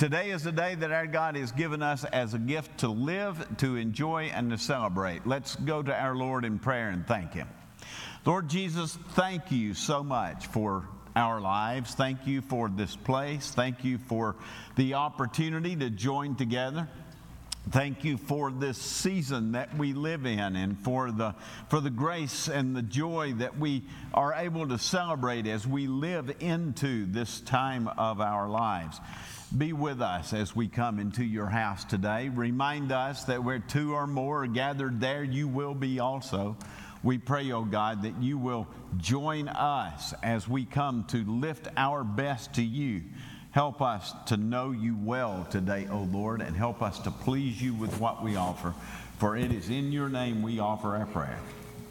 Today is the day that our God has given us as a gift to live, to enjoy, and to celebrate. Let's go to our Lord in prayer and thank Him. Lord Jesus, thank you so much for our lives. Thank you for this place. Thank you for the opportunity to join together. Thank you for this season that we live in and for the, for the grace and the joy that we are able to celebrate as we live into this time of our lives. Be with us as we come into your house today. Remind us that where two or more are gathered there, you will be also. We pray, oh God, that you will join us as we come to lift our best to you. Help us to know you well today, O Lord, and help us to please you with what we offer. For it is in your name we offer our prayer.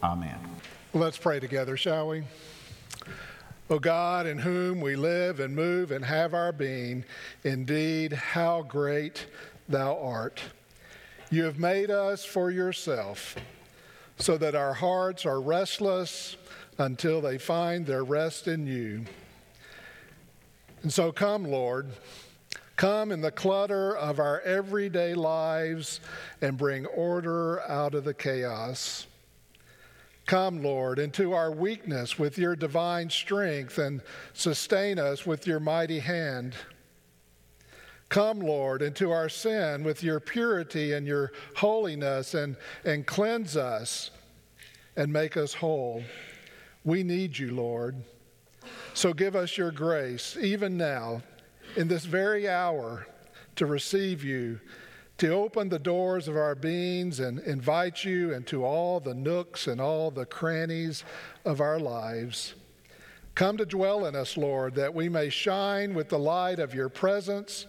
Amen. Let's pray together, shall we? O God, in whom we live and move and have our being, indeed, how great thou art. You have made us for yourself, so that our hearts are restless until they find their rest in you. And so come, Lord. Come in the clutter of our everyday lives and bring order out of the chaos. Come, Lord, into our weakness with your divine strength and sustain us with your mighty hand. Come, Lord, into our sin with your purity and your holiness and, and cleanse us and make us whole. We need you, Lord. So give us your grace, even now, in this very hour, to receive you, to open the doors of our beings and invite you into all the nooks and all the crannies of our lives. Come to dwell in us, Lord, that we may shine with the light of your presence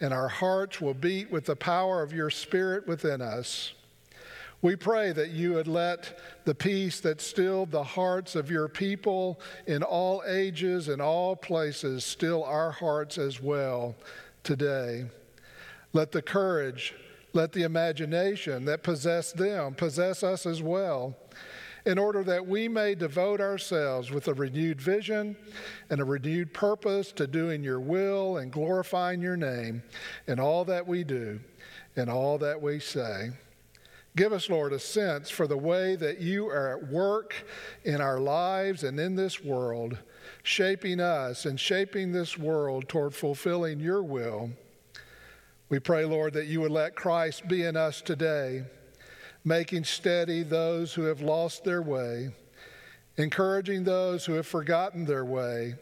and our hearts will beat with the power of your Spirit within us. We pray that you would let the peace that stilled the hearts of your people in all ages and all places still our hearts as well today. Let the courage, let the imagination that possess them possess us as well, in order that we may devote ourselves with a renewed vision and a renewed purpose to doing your will and glorifying your name in all that we do and all that we say. Give us, Lord, a sense for the way that you are at work in our lives and in this world, shaping us and shaping this world toward fulfilling your will. We pray, Lord, that you would let Christ be in us today, making steady those who have lost their way, encouraging those who have forgotten their way,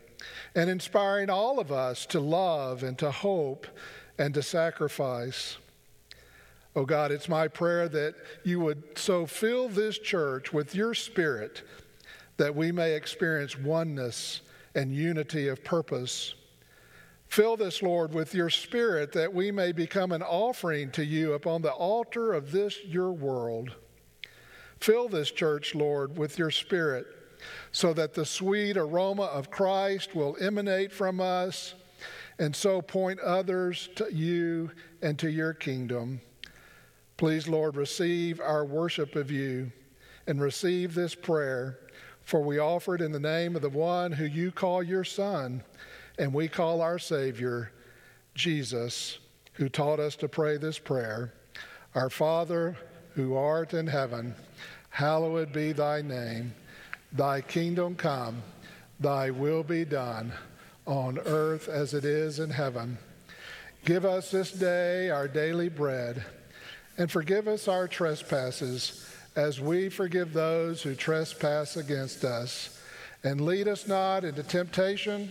and inspiring all of us to love and to hope and to sacrifice. Oh God, it's my prayer that you would so fill this church with your spirit that we may experience oneness and unity of purpose. Fill this, Lord, with your spirit that we may become an offering to you upon the altar of this your world. Fill this church, Lord, with your spirit so that the sweet aroma of Christ will emanate from us and so point others to you and to your kingdom. Please, Lord, receive our worship of you and receive this prayer, for we offer it in the name of the one who you call your Son, and we call our Savior, Jesus, who taught us to pray this prayer Our Father, who art in heaven, hallowed be thy name. Thy kingdom come, thy will be done, on earth as it is in heaven. Give us this day our daily bread and forgive us our trespasses as we forgive those who trespass against us. And lead us not into temptation,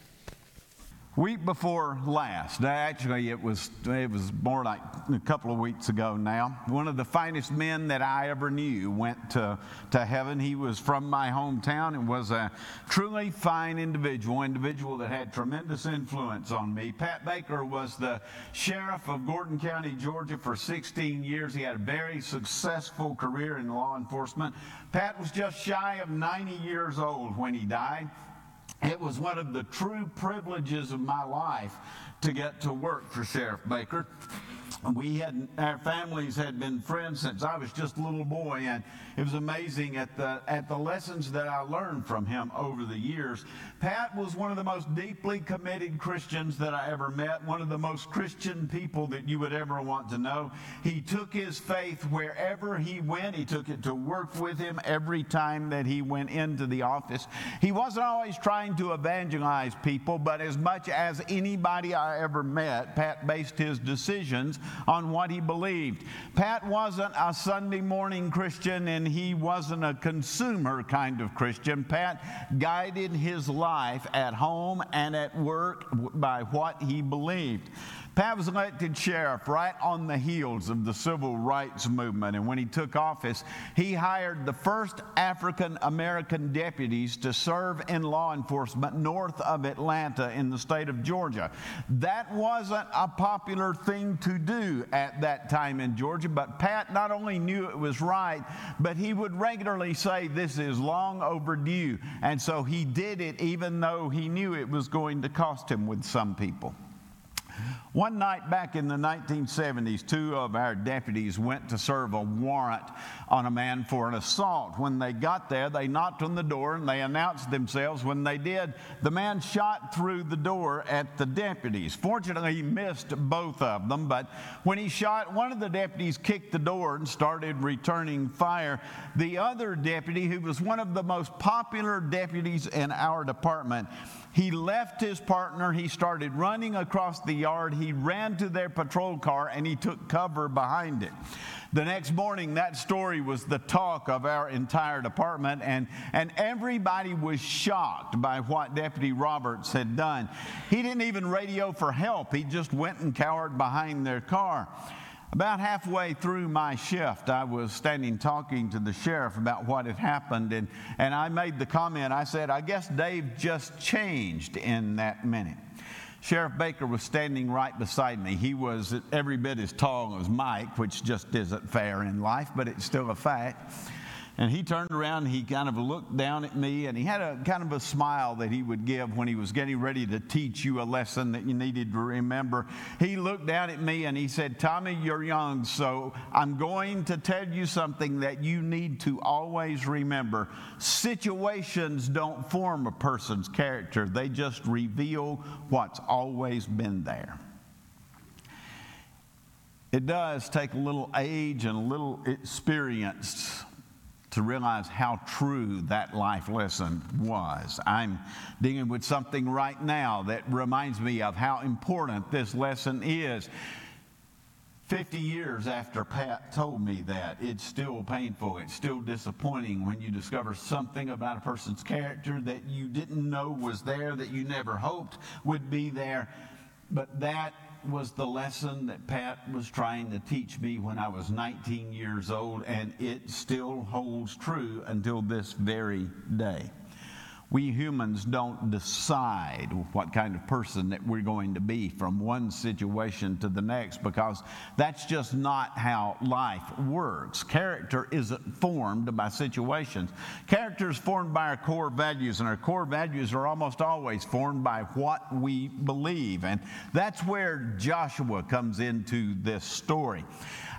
Week before last, actually it was it was more like a couple of weeks ago now. One of the finest men that I ever knew went to, to heaven. He was from my hometown and was a truly fine individual, individual that had tremendous influence on me. Pat Baker was the sheriff of Gordon County, Georgia for 16 years. He had a very successful career in law enforcement. Pat was just shy of 90 years old when he died. It was one of the true privileges of my life to get to work for Sheriff Baker. we had our families had been friends since I was just a little boy, and it was amazing at the at the lessons that I learned from him over the years. Pat was one of the most deeply committed Christians that I ever met, one of the most Christian people that you would ever want to know. He took his faith wherever he went. He took it to work with him every time that he went into the office. He wasn't always trying to evangelize people, but as much as anybody I ever met, Pat based his decisions on what he believed. Pat wasn't a Sunday morning Christian and he wasn't a consumer kind of Christian. Pat guided his life at home and at work by what he believed. Pat was elected sheriff right on the heels of the civil rights movement. And when he took office, he hired the first African American deputies to serve in law enforcement north of Atlanta in the state of Georgia. That wasn't a popular thing to do at that time in Georgia, but Pat not only knew it was right, but he would regularly say, This is long overdue. And so he did it even though he knew it was going to cost him with some people. One night back in the 1970s, two of our deputies went to serve a warrant on a man for an assault. When they got there, they knocked on the door and they announced themselves. When they did, the man shot through the door at the deputies. Fortunately, he missed both of them, but when he shot, one of the deputies kicked the door and started returning fire. The other deputy, who was one of the most popular deputies in our department, he left his partner. He started running across the yard. He ran to their patrol car and he took cover behind it. The next morning, that story was the talk of our entire department, and, and everybody was shocked by what Deputy Roberts had done. He didn't even radio for help, he just went and cowered behind their car. About halfway through my shift, I was standing talking to the sheriff about what had happened, and, and I made the comment I said, I guess Dave just changed in that minute. Sheriff Baker was standing right beside me. He was every bit as tall as Mike, which just isn't fair in life, but it's still a fact. And he turned around and he kind of looked down at me and he had a kind of a smile that he would give when he was getting ready to teach you a lesson that you needed to remember. He looked down at me and he said, Tommy, you're young, so I'm going to tell you something that you need to always remember. Situations don't form a person's character, they just reveal what's always been there. It does take a little age and a little experience to realize how true that life lesson was. I'm dealing with something right now that reminds me of how important this lesson is. 50 years after Pat told me that, it's still painful. It's still disappointing when you discover something about a person's character that you didn't know was there, that you never hoped would be there. But that was the lesson that Pat was trying to teach me when I was 19 years old, and it still holds true until this very day. We humans don't decide what kind of person that we're going to be from one situation to the next because that's just not how life works. Character isn't formed by situations. Character is formed by our core values, and our core values are almost always formed by what we believe. And that's where Joshua comes into this story.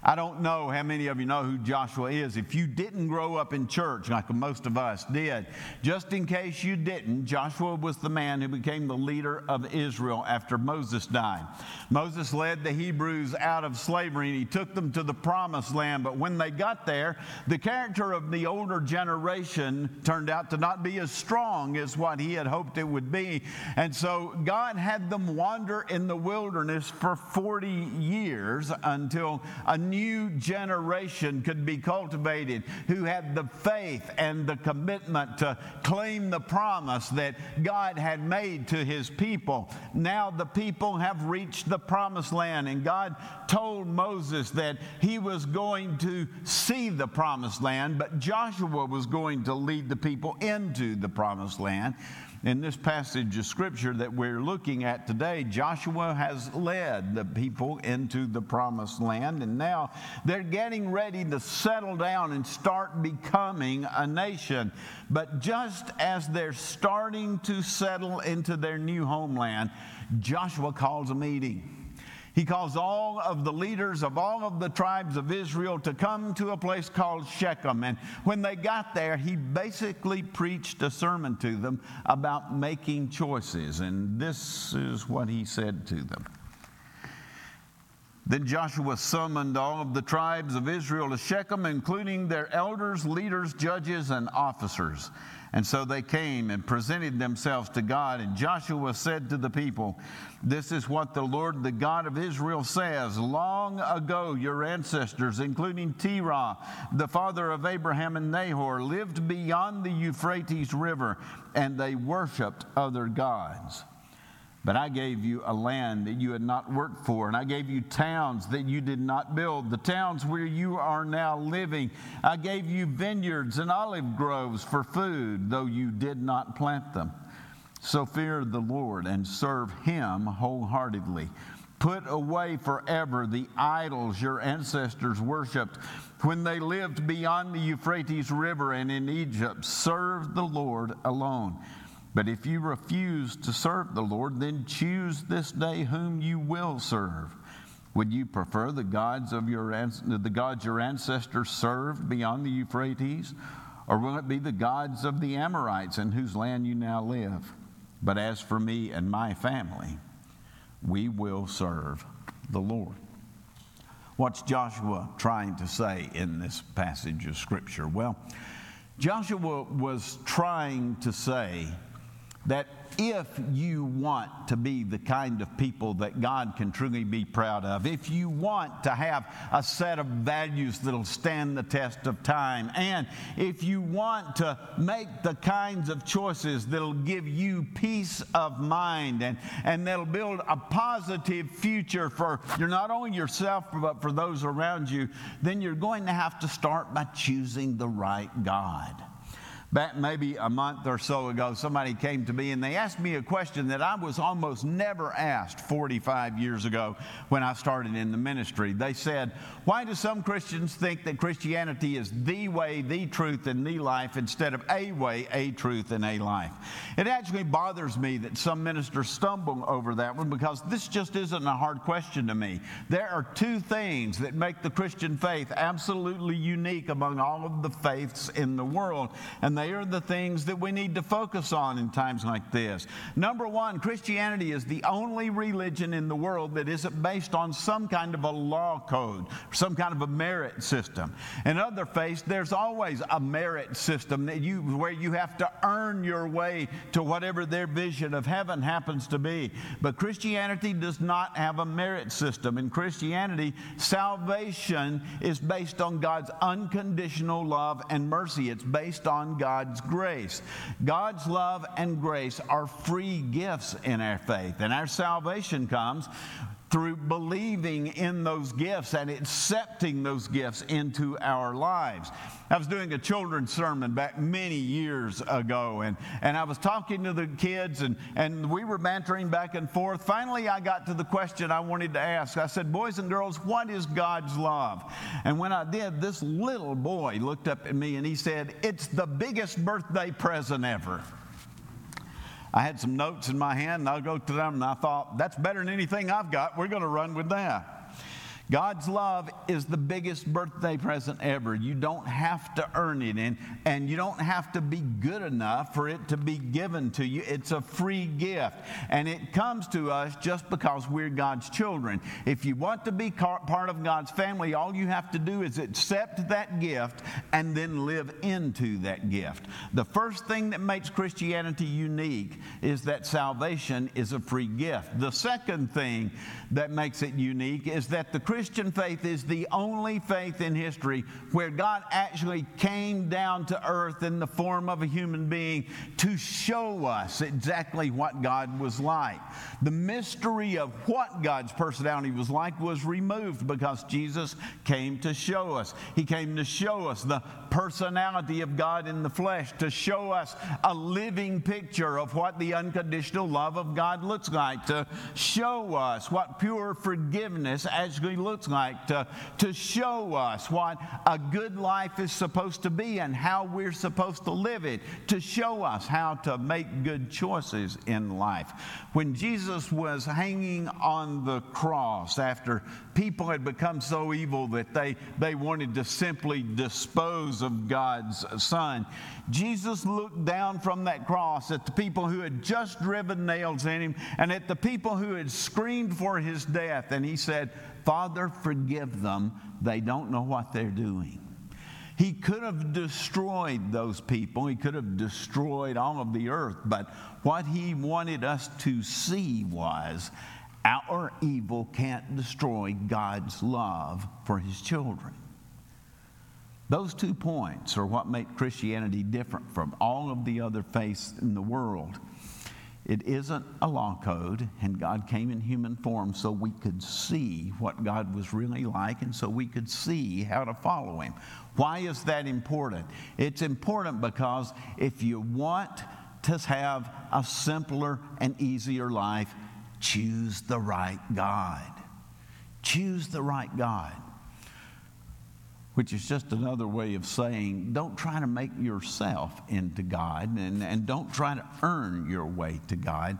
I don't know how many of you know who Joshua is. If you didn't grow up in church like most of us did, just in case you didn't, Joshua was the man who became the leader of Israel after Moses died. Moses led the Hebrews out of slavery and he took them to the promised land. But when they got there, the character of the older generation turned out to not be as strong as what he had hoped it would be. And so God had them wander in the wilderness for 40 years until a new generation could be cultivated who had the faith and the commitment to claim the promise that God had made to his people. Now the people have reached the promised land, and God told Moses that he was going to see the promised land, but Joshua was going to lead the people into the promised land in this passage of scripture that we're looking at today, Joshua has led the people into the promised land, and now they're getting ready to settle down and start becoming a nation. But just as they're starting to settle into their new homeland, Joshua calls a meeting. He calls all of the leaders of all of the tribes of Israel to come to a place called Shechem. And when they got there, he basically preached a sermon to them about making choices. And this is what he said to them. Then Joshua summoned all of the tribes of Israel to Shechem, including their elders, leaders, judges, and officers. And so they came and presented themselves to God. And Joshua said to the people, This is what the Lord, the God of Israel, says. Long ago, your ancestors, including Terah, the father of Abraham and Nahor, lived beyond the Euphrates River, and they worshiped other gods. But I gave you a land that you had not worked for, and I gave you towns that you did not build, the towns where you are now living. I gave you vineyards and olive groves for food, though you did not plant them. So fear the Lord and serve him wholeheartedly. Put away forever the idols your ancestors worshiped when they lived beyond the Euphrates River and in Egypt. Serve the Lord alone. But if you refuse to serve the Lord, then choose this day whom you will serve. Would you prefer the gods of your the gods your ancestors served beyond the Euphrates, or will it be the gods of the Amorites in whose land you now live? But as for me and my family, we will serve the Lord. What's Joshua trying to say in this passage of Scripture? Well, Joshua was trying to say that if you want to be the kind of people that God can truly be proud of, if you want to have a set of values that'll stand the test of time, and if you want to make the kinds of choices that'll give you peace of mind and, and that'll build a positive future for you're not only yourself but for those around you, then you're going to have to start by choosing the right God. Back maybe a month or so ago, somebody came to me and they asked me a question that I was almost never asked 45 years ago when I started in the ministry. They said, Why do some Christians think that Christianity is the way, the truth, and the life instead of a way, a truth, and a life? It actually bothers me that some ministers stumble over that one because this just isn't a hard question to me. There are two things that make the Christian faith absolutely unique among all of the faiths in the world. And they are the things that we need to focus on in times like this. Number one, Christianity is the only religion in the world that isn't based on some kind of a law code, some kind of a merit system. In other faiths, there's always a merit system that you, where you have to earn your way to whatever their vision of heaven happens to be. But Christianity does not have a merit system. In Christianity, salvation is based on God's unconditional love and mercy. It's based on God God's grace. God's love and grace are free gifts in our faith, and our salvation comes through believing in those gifts and accepting those gifts into our lives. I was doing a children's sermon back many years ago, and, and I was talking to the kids, and, and we were bantering back and forth. Finally, I got to the question I wanted to ask. I said, Boys and girls, what is God's love? And when I did, this little boy looked up at me and he said, It's the biggest birthday present ever. I had some notes in my hand, and I'll go to them, and I thought, that's better than anything I've got. We're going to run with that. God's love is the biggest birthday present ever. You don't have to earn it, and, and you don't have to be good enough for it to be given to you. It's a free gift, and it comes to us just because we're God's children. If you want to be part of God's family, all you have to do is accept that gift and then live into that gift. The first thing that makes Christianity unique is that salvation is a free gift. The second thing that makes it unique is that the Christian Christian faith is the only faith in history where God actually came down to earth in the form of a human being to show us exactly what God was like. The mystery of what God's personality was like was removed because Jesus came to show us. He came to show us the personality of God in the flesh, to show us a living picture of what the unconditional love of God looks like, to show us what pure forgiveness actually looks like, to, to show us what a good life is supposed to be and how we're supposed to live it, to show us how to make good choices in life. When Jesus was hanging on the cross after people had become so evil that they, they wanted to simply dispose of God's Son, Jesus looked down from that cross at the people who had just driven nails in him and at the people who had screamed for his death, and he said, Father, forgive them. They don't know what they're doing. He could have destroyed those people, he could have destroyed all of the earth, but what he wanted us to see was our evil can't destroy God's love for his children. Those two points are what make Christianity different from all of the other faiths in the world. It isn't a law code, and God came in human form so we could see what God was really like and so we could see how to follow Him. Why is that important? It's important because if you want to have a simpler and easier life, choose the right God. Choose the right God which is just another way of saying don't try to make yourself into God and, and don't try to earn your way to God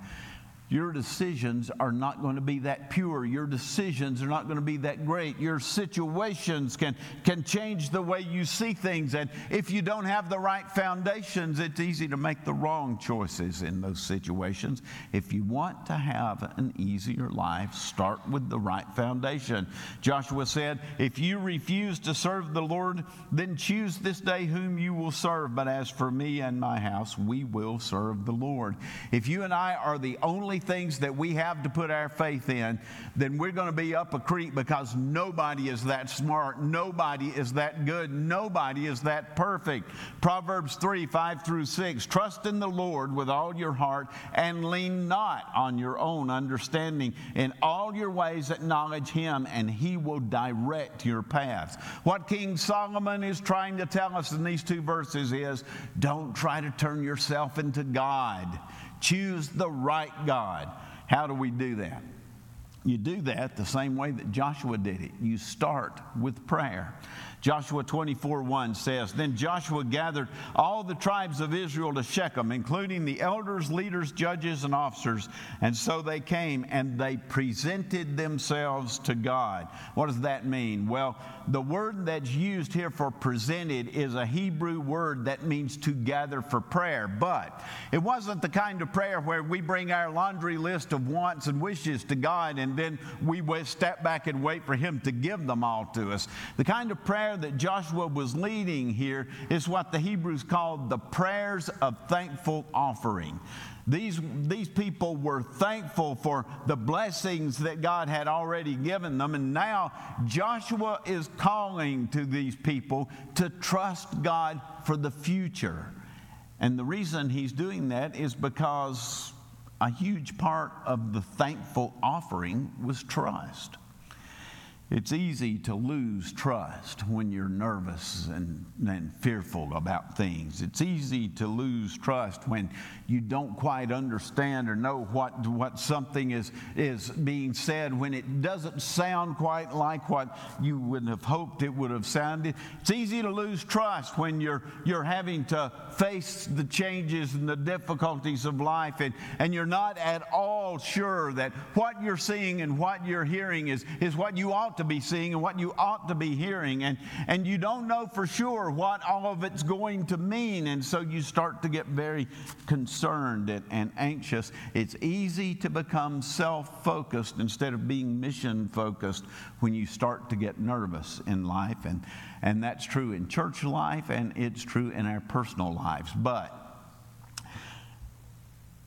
your decisions are not going to be that pure. Your decisions are not going to be that great. Your situations can, can change the way you see things. And if you don't have the right foundations, it's easy to make the wrong choices in those situations. If you want to have an easier life, start with the right foundation. Joshua said, If you refuse to serve the Lord, then choose this day whom you will serve. But as for me and my house, we will serve the Lord. If you and I are the only things that we have to put our faith in, then we're going to be up a creek because nobody is that smart. Nobody is that good. Nobody is that perfect. Proverbs 3 5 through 6 Trust in the Lord with all your heart and lean not on your own understanding. In all your ways, acknowledge Him, and He will direct your paths. What King Solomon is trying to tell us in these two verses is don't try to turn yourself into God. Choose the right God. How do we do that? You do that the same way that Joshua did it. You start with prayer. Joshua 24 1 says, Then Joshua gathered all the tribes of Israel to Shechem, including the elders, leaders, judges, and officers. And so they came and they presented themselves to God. What does that mean? Well, the word that's used here for presented is a Hebrew word that means to gather for prayer. But it wasn't the kind of prayer where we bring our laundry list of wants and wishes to God and then we step back and wait for Him to give them all to us. The kind of prayer prayer that Joshua was leading here is what the Hebrews called the prayers of thankful offering. These, these people were thankful for the blessings that God had already given them. And now Joshua is calling to these people to trust God for the future. And the reason he's doing that is because a huge part of the thankful offering was trust. It's easy to lose trust when you're nervous and, and fearful about things. It's easy to lose trust when you don't quite understand or know what, what something is, is being said, when it doesn't sound quite like what you would have hoped it would have sounded. It's easy to lose trust when you're, you're having to face the changes and the difficulties of life and, and you're not at all sure that what you're seeing and what you're hearing is, is what you ought to to be seeing and what you ought to be hearing. And, and you don't know for sure what all of it's going to mean. And so you start to get very concerned and, and anxious. It's easy to become self focused instead of being mission focused when you start to get nervous in life. And, and that's true in church life and it's true in our personal lives. But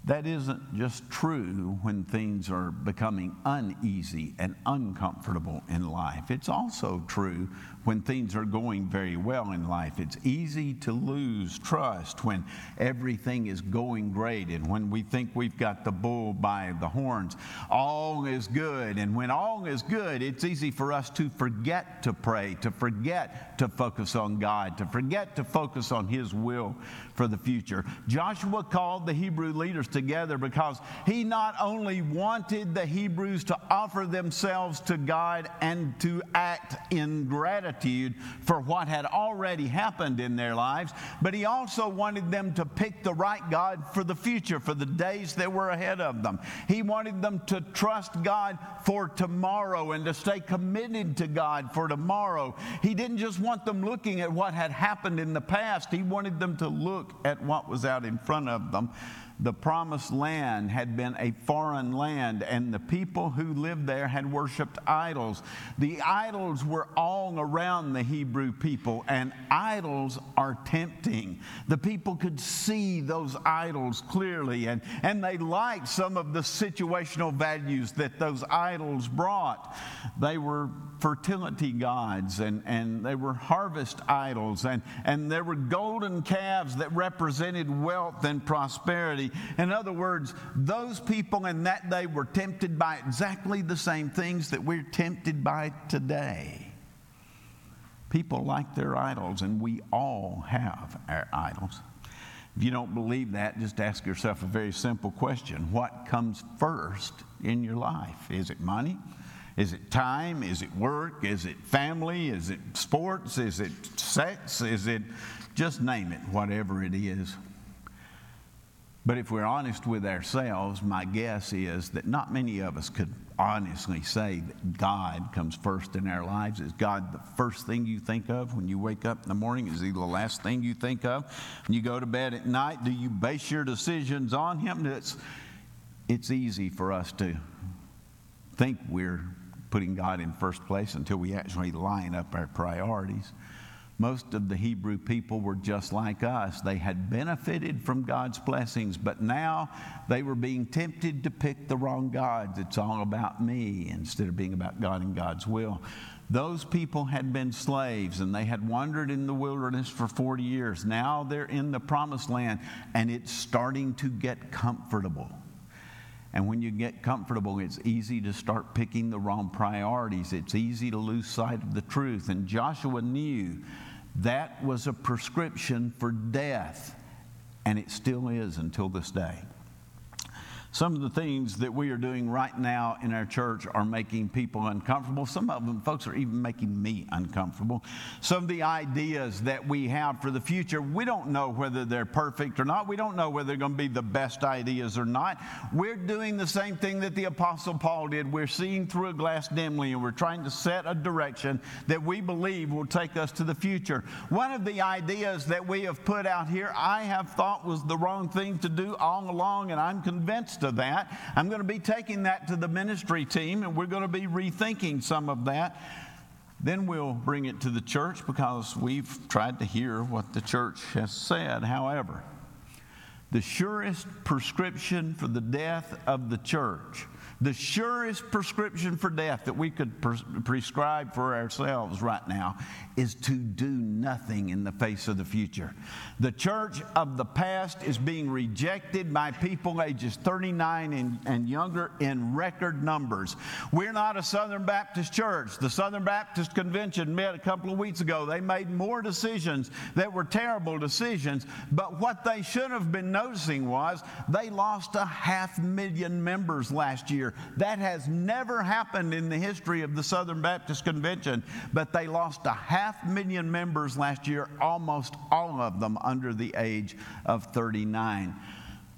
that isn't just true when things are becoming uneasy and uncomfortable in life. It's also true when things are going very well in life. It's easy to lose trust when everything is going great and when we think we've got the bull by the horns. All is good. And when all is good, it's easy for us to forget to pray, to forget to focus on God, to forget to focus on His will for the future. Joshua called the Hebrew leaders together because he not only wanted the Hebrews to offer themselves to God and to act in gratitude for what had already happened in their lives, but he also wanted them to pick the right God for the future, for the days that were ahead of them. He wanted them to trust God for tomorrow and to stay committed to God for tomorrow. He didn't just want them looking at what had happened in the past, he wanted them to look at what was out in front of them the promised land had been a foreign land, and the people who lived there had worshiped idols. The idols were all around the Hebrew people, and idols are tempting. The people could see those idols clearly, and, and they liked some of the situational values that those idols brought. They were fertility gods, and, and they were harvest idols, and, and there were golden calves that represented wealth and prosperity. In other words, those people in that day were tempted by exactly the same things that we're tempted by today. People like their idols, and we all have our idols. If you don't believe that, just ask yourself a very simple question What comes first in your life? Is it money? Is it time? Is it work? Is it family? Is it sports? Is it sex? Is it just name it, whatever it is? But if we're honest with ourselves, my guess is that not many of us could honestly say that God comes first in our lives. Is God the first thing you think of when you wake up in the morning? Is He the last thing you think of when you go to bed at night? Do you base your decisions on Him? It's, it's easy for us to think we're putting God in first place until we actually line up our priorities. Most of the Hebrew people were just like us. They had benefited from God's blessings, but now they were being tempted to pick the wrong gods. It's all about me instead of being about God and God's will. Those people had been slaves and they had wandered in the wilderness for 40 years. Now they're in the promised land and it's starting to get comfortable. And when you get comfortable, it's easy to start picking the wrong priorities. It's easy to lose sight of the truth. And Joshua knew that was a prescription for death, and it still is until this day. Some of the things that we are doing right now in our church are making people uncomfortable. Some of them, folks, are even making me uncomfortable. Some of the ideas that we have for the future, we don't know whether they're perfect or not. We don't know whether they're going to be the best ideas or not. We're doing the same thing that the Apostle Paul did. We're seeing through a glass dimly and we're trying to set a direction that we believe will take us to the future. One of the ideas that we have put out here, I have thought was the wrong thing to do all along, and I'm convinced of that. I'm going to be taking that to the ministry team and we're going to be rethinking some of that. Then we'll bring it to the church because we've tried to hear what the church has said. However, the surest prescription for the death of the church the surest prescription for death that we could pres- prescribe for ourselves right now is to do nothing in the face of the future. The church of the past is being rejected by people ages 39 and, and younger in record numbers. We're not a Southern Baptist church. The Southern Baptist Convention met a couple of weeks ago. They made more decisions that were terrible decisions, but what they should have been noticing was they lost a half million members last year. That has never happened in the history of the Southern Baptist Convention, but they lost a half million members last year, almost all of them under the age of 39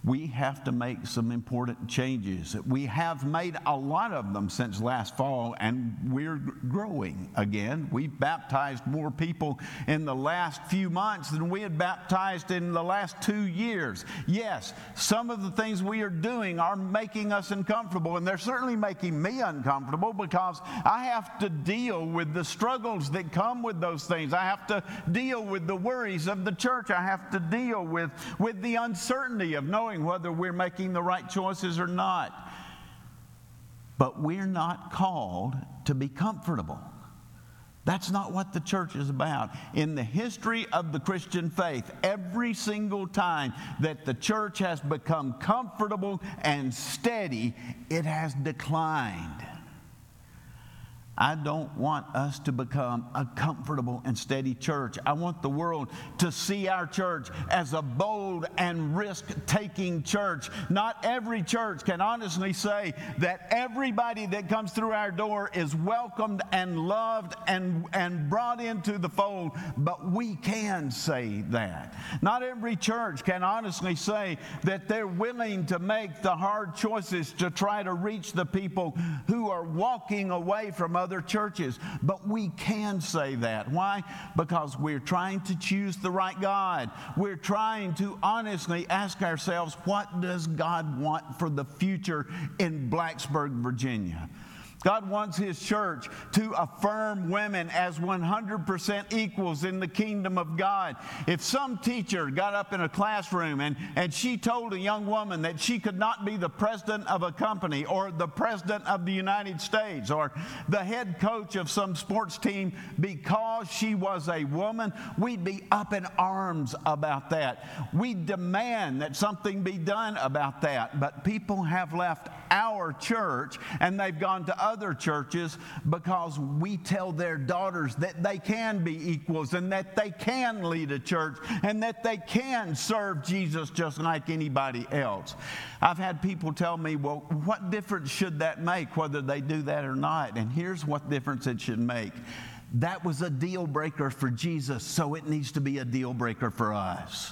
we have to make some important changes. We have made a lot of them since last fall, and we're growing again. We've baptized more people in the last few months than we had baptized in the last two years. Yes, some of the things we are doing are making us uncomfortable, and they're certainly making me uncomfortable because I have to deal with the struggles that come with those things. I have to deal with the worries of the church. I have to deal with, with the uncertainty of knowing knowing whether we're making the right choices or not. But we're not called to be comfortable. That's not what the church is about. In the history of the Christian faith, every single time that the church has become comfortable and steady, it has declined. I don't want us to become a comfortable and steady church. I want the world to see our church as a bold and risk taking church. Not every church can honestly say that everybody that comes through our door is welcomed and loved and, and brought into the fold, but we can say that. Not every church can honestly say that they're willing to make the hard choices to try to reach the people who are walking away from other other churches. But we can say that. Why? Because we're trying to choose the right God. We're trying to honestly ask ourselves, what does God want for the future in Blacksburg, Virginia? God wants His church to affirm women as 100% equals in the kingdom of God. If some teacher got up in a classroom and, and she told a young woman that she could not be the president of a company or the president of the United States or the head coach of some sports team because she was a woman, we'd be up in arms about that. We'd demand that something be done about that. But people have left our church and they've gone to other churches because we tell their daughters that they can be equals and that they can lead a church and that they can serve Jesus just like anybody else. I've had people tell me, well, what difference should that make whether they do that or not? And here's what difference it should make. That was a deal breaker for Jesus, so it needs to be a deal breaker for us.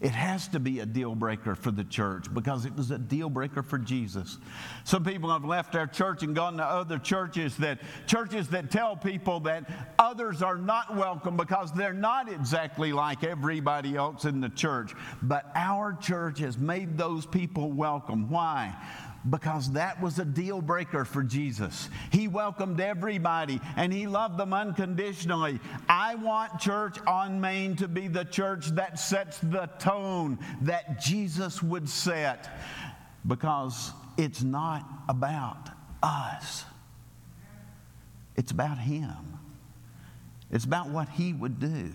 It has to be a deal breaker for the church because it was a deal breaker for Jesus. Some people have left our church and gone to other churches that churches that tell people that others are not welcome because they're not exactly like everybody else in the church. But our church has made those people welcome. Why? Because that was a deal breaker for Jesus. He welcomed everybody and he loved them unconditionally. I want Church on Main to be the church that sets the tone that Jesus would set because it's not about us, it's about Him, it's about what He would do.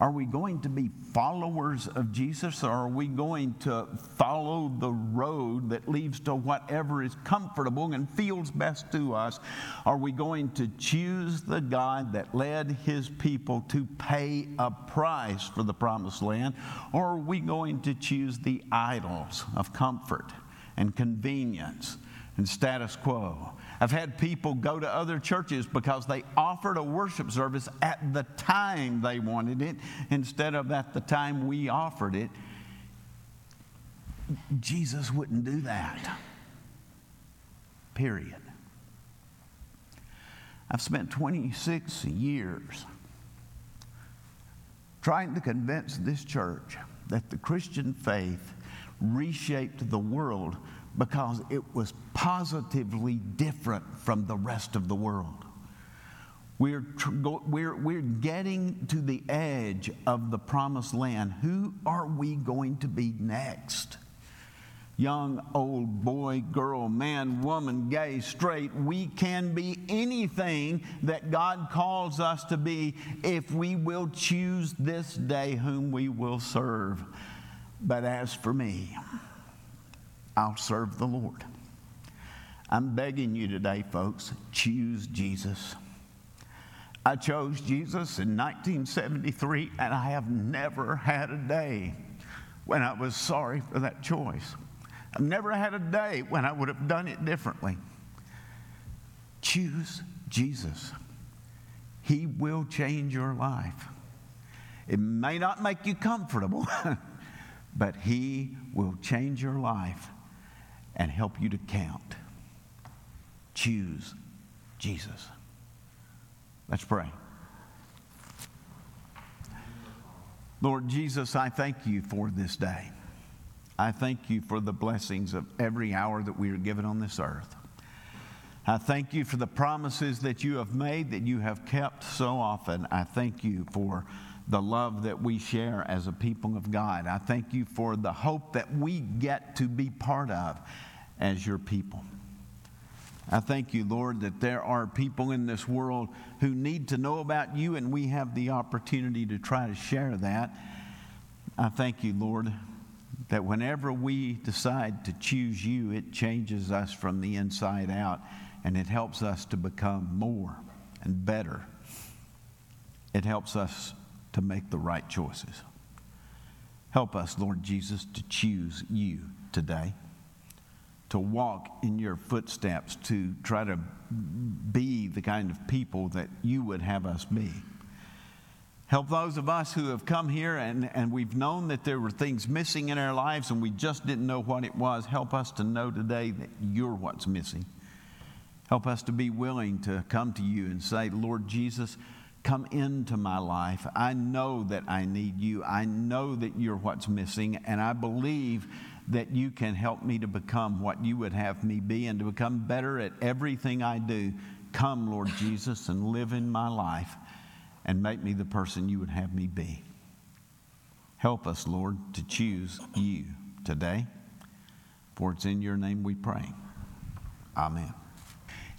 Are we going to be followers of Jesus or are we going to follow the road that leads to whatever is comfortable and feels best to us? Are we going to choose the God that led his people to pay a price for the promised land? Or are we going to choose the idols of comfort and convenience and status quo? I've had people go to other churches because they offered a worship service at the time they wanted it instead of at the time we offered it. Jesus wouldn't do that. Period. I've spent 26 years trying to convince this church that the Christian faith reshaped the world because it was positively different from the rest of the world. We're, we're, we're getting to the edge of the promised land. Who are we going to be next? Young, old, boy, girl, man, woman, gay, straight, we can be anything that God calls us to be if we will choose this day whom we will serve. But as for me, I'll serve the Lord. I'm begging you today, folks, choose Jesus. I chose Jesus in 1973, and I have never had a day when I was sorry for that choice. I've never had a day when I would have done it differently. Choose Jesus. He will change your life. It may not make you comfortable, but He will change your life and help you to count. Choose Jesus. Let's pray. Lord Jesus, I thank you for this day. I thank you for the blessings of every hour that we are given on this earth. I thank you for the promises that you have made that you have kept so often. I thank you for the love that we share as a people of God. I thank you for the hope that we get to be part of as your people. I thank you, Lord, that there are people in this world who need to know about you, and we have the opportunity to try to share that. I thank you, Lord, that whenever we decide to choose you, it changes us from the inside out and it helps us to become more and better. It helps us to make the right choices. Help us, Lord Jesus, to choose you today, to walk in your footsteps, to try to be the kind of people that you would have us be. Help those of us who have come here and, and we've known that there were things missing in our lives and we just didn't know what it was. Help us to know today that you're what's missing. Help us to be willing to come to you and say, Lord Jesus, come into my life. I know that I need you. I know that you're what's missing, and I believe that you can help me to become what you would have me be and to become better at everything I do. Come, Lord Jesus, and live in my life and make me the person you would have me be. Help us, Lord, to choose you today. For it's in your name we pray. Amen.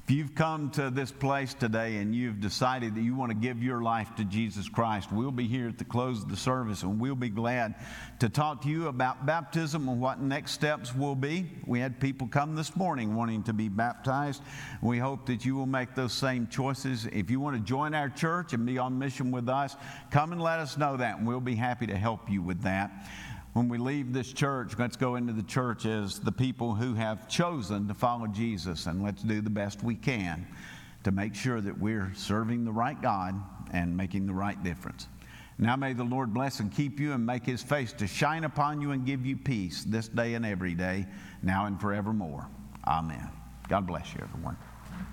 If you've come to this place today and you've decided that you want to give your life to Jesus Christ, we'll be here at the close of the service and we'll be glad to talk to you about baptism and what next steps will be. We had people come this morning wanting to be baptized. We hope that you will make those same choices. If you want to join our church and be on mission with us, come and let us know that and we'll be happy to help you with that when we leave this church, let's go into the church as the people who have chosen to follow Jesus, and let's do the best we can to make sure that we're serving the right God and making the right difference. Now may the Lord bless and keep you and make his face to shine upon you and give you peace this day and every day, now and forevermore. Amen. God bless you, everyone.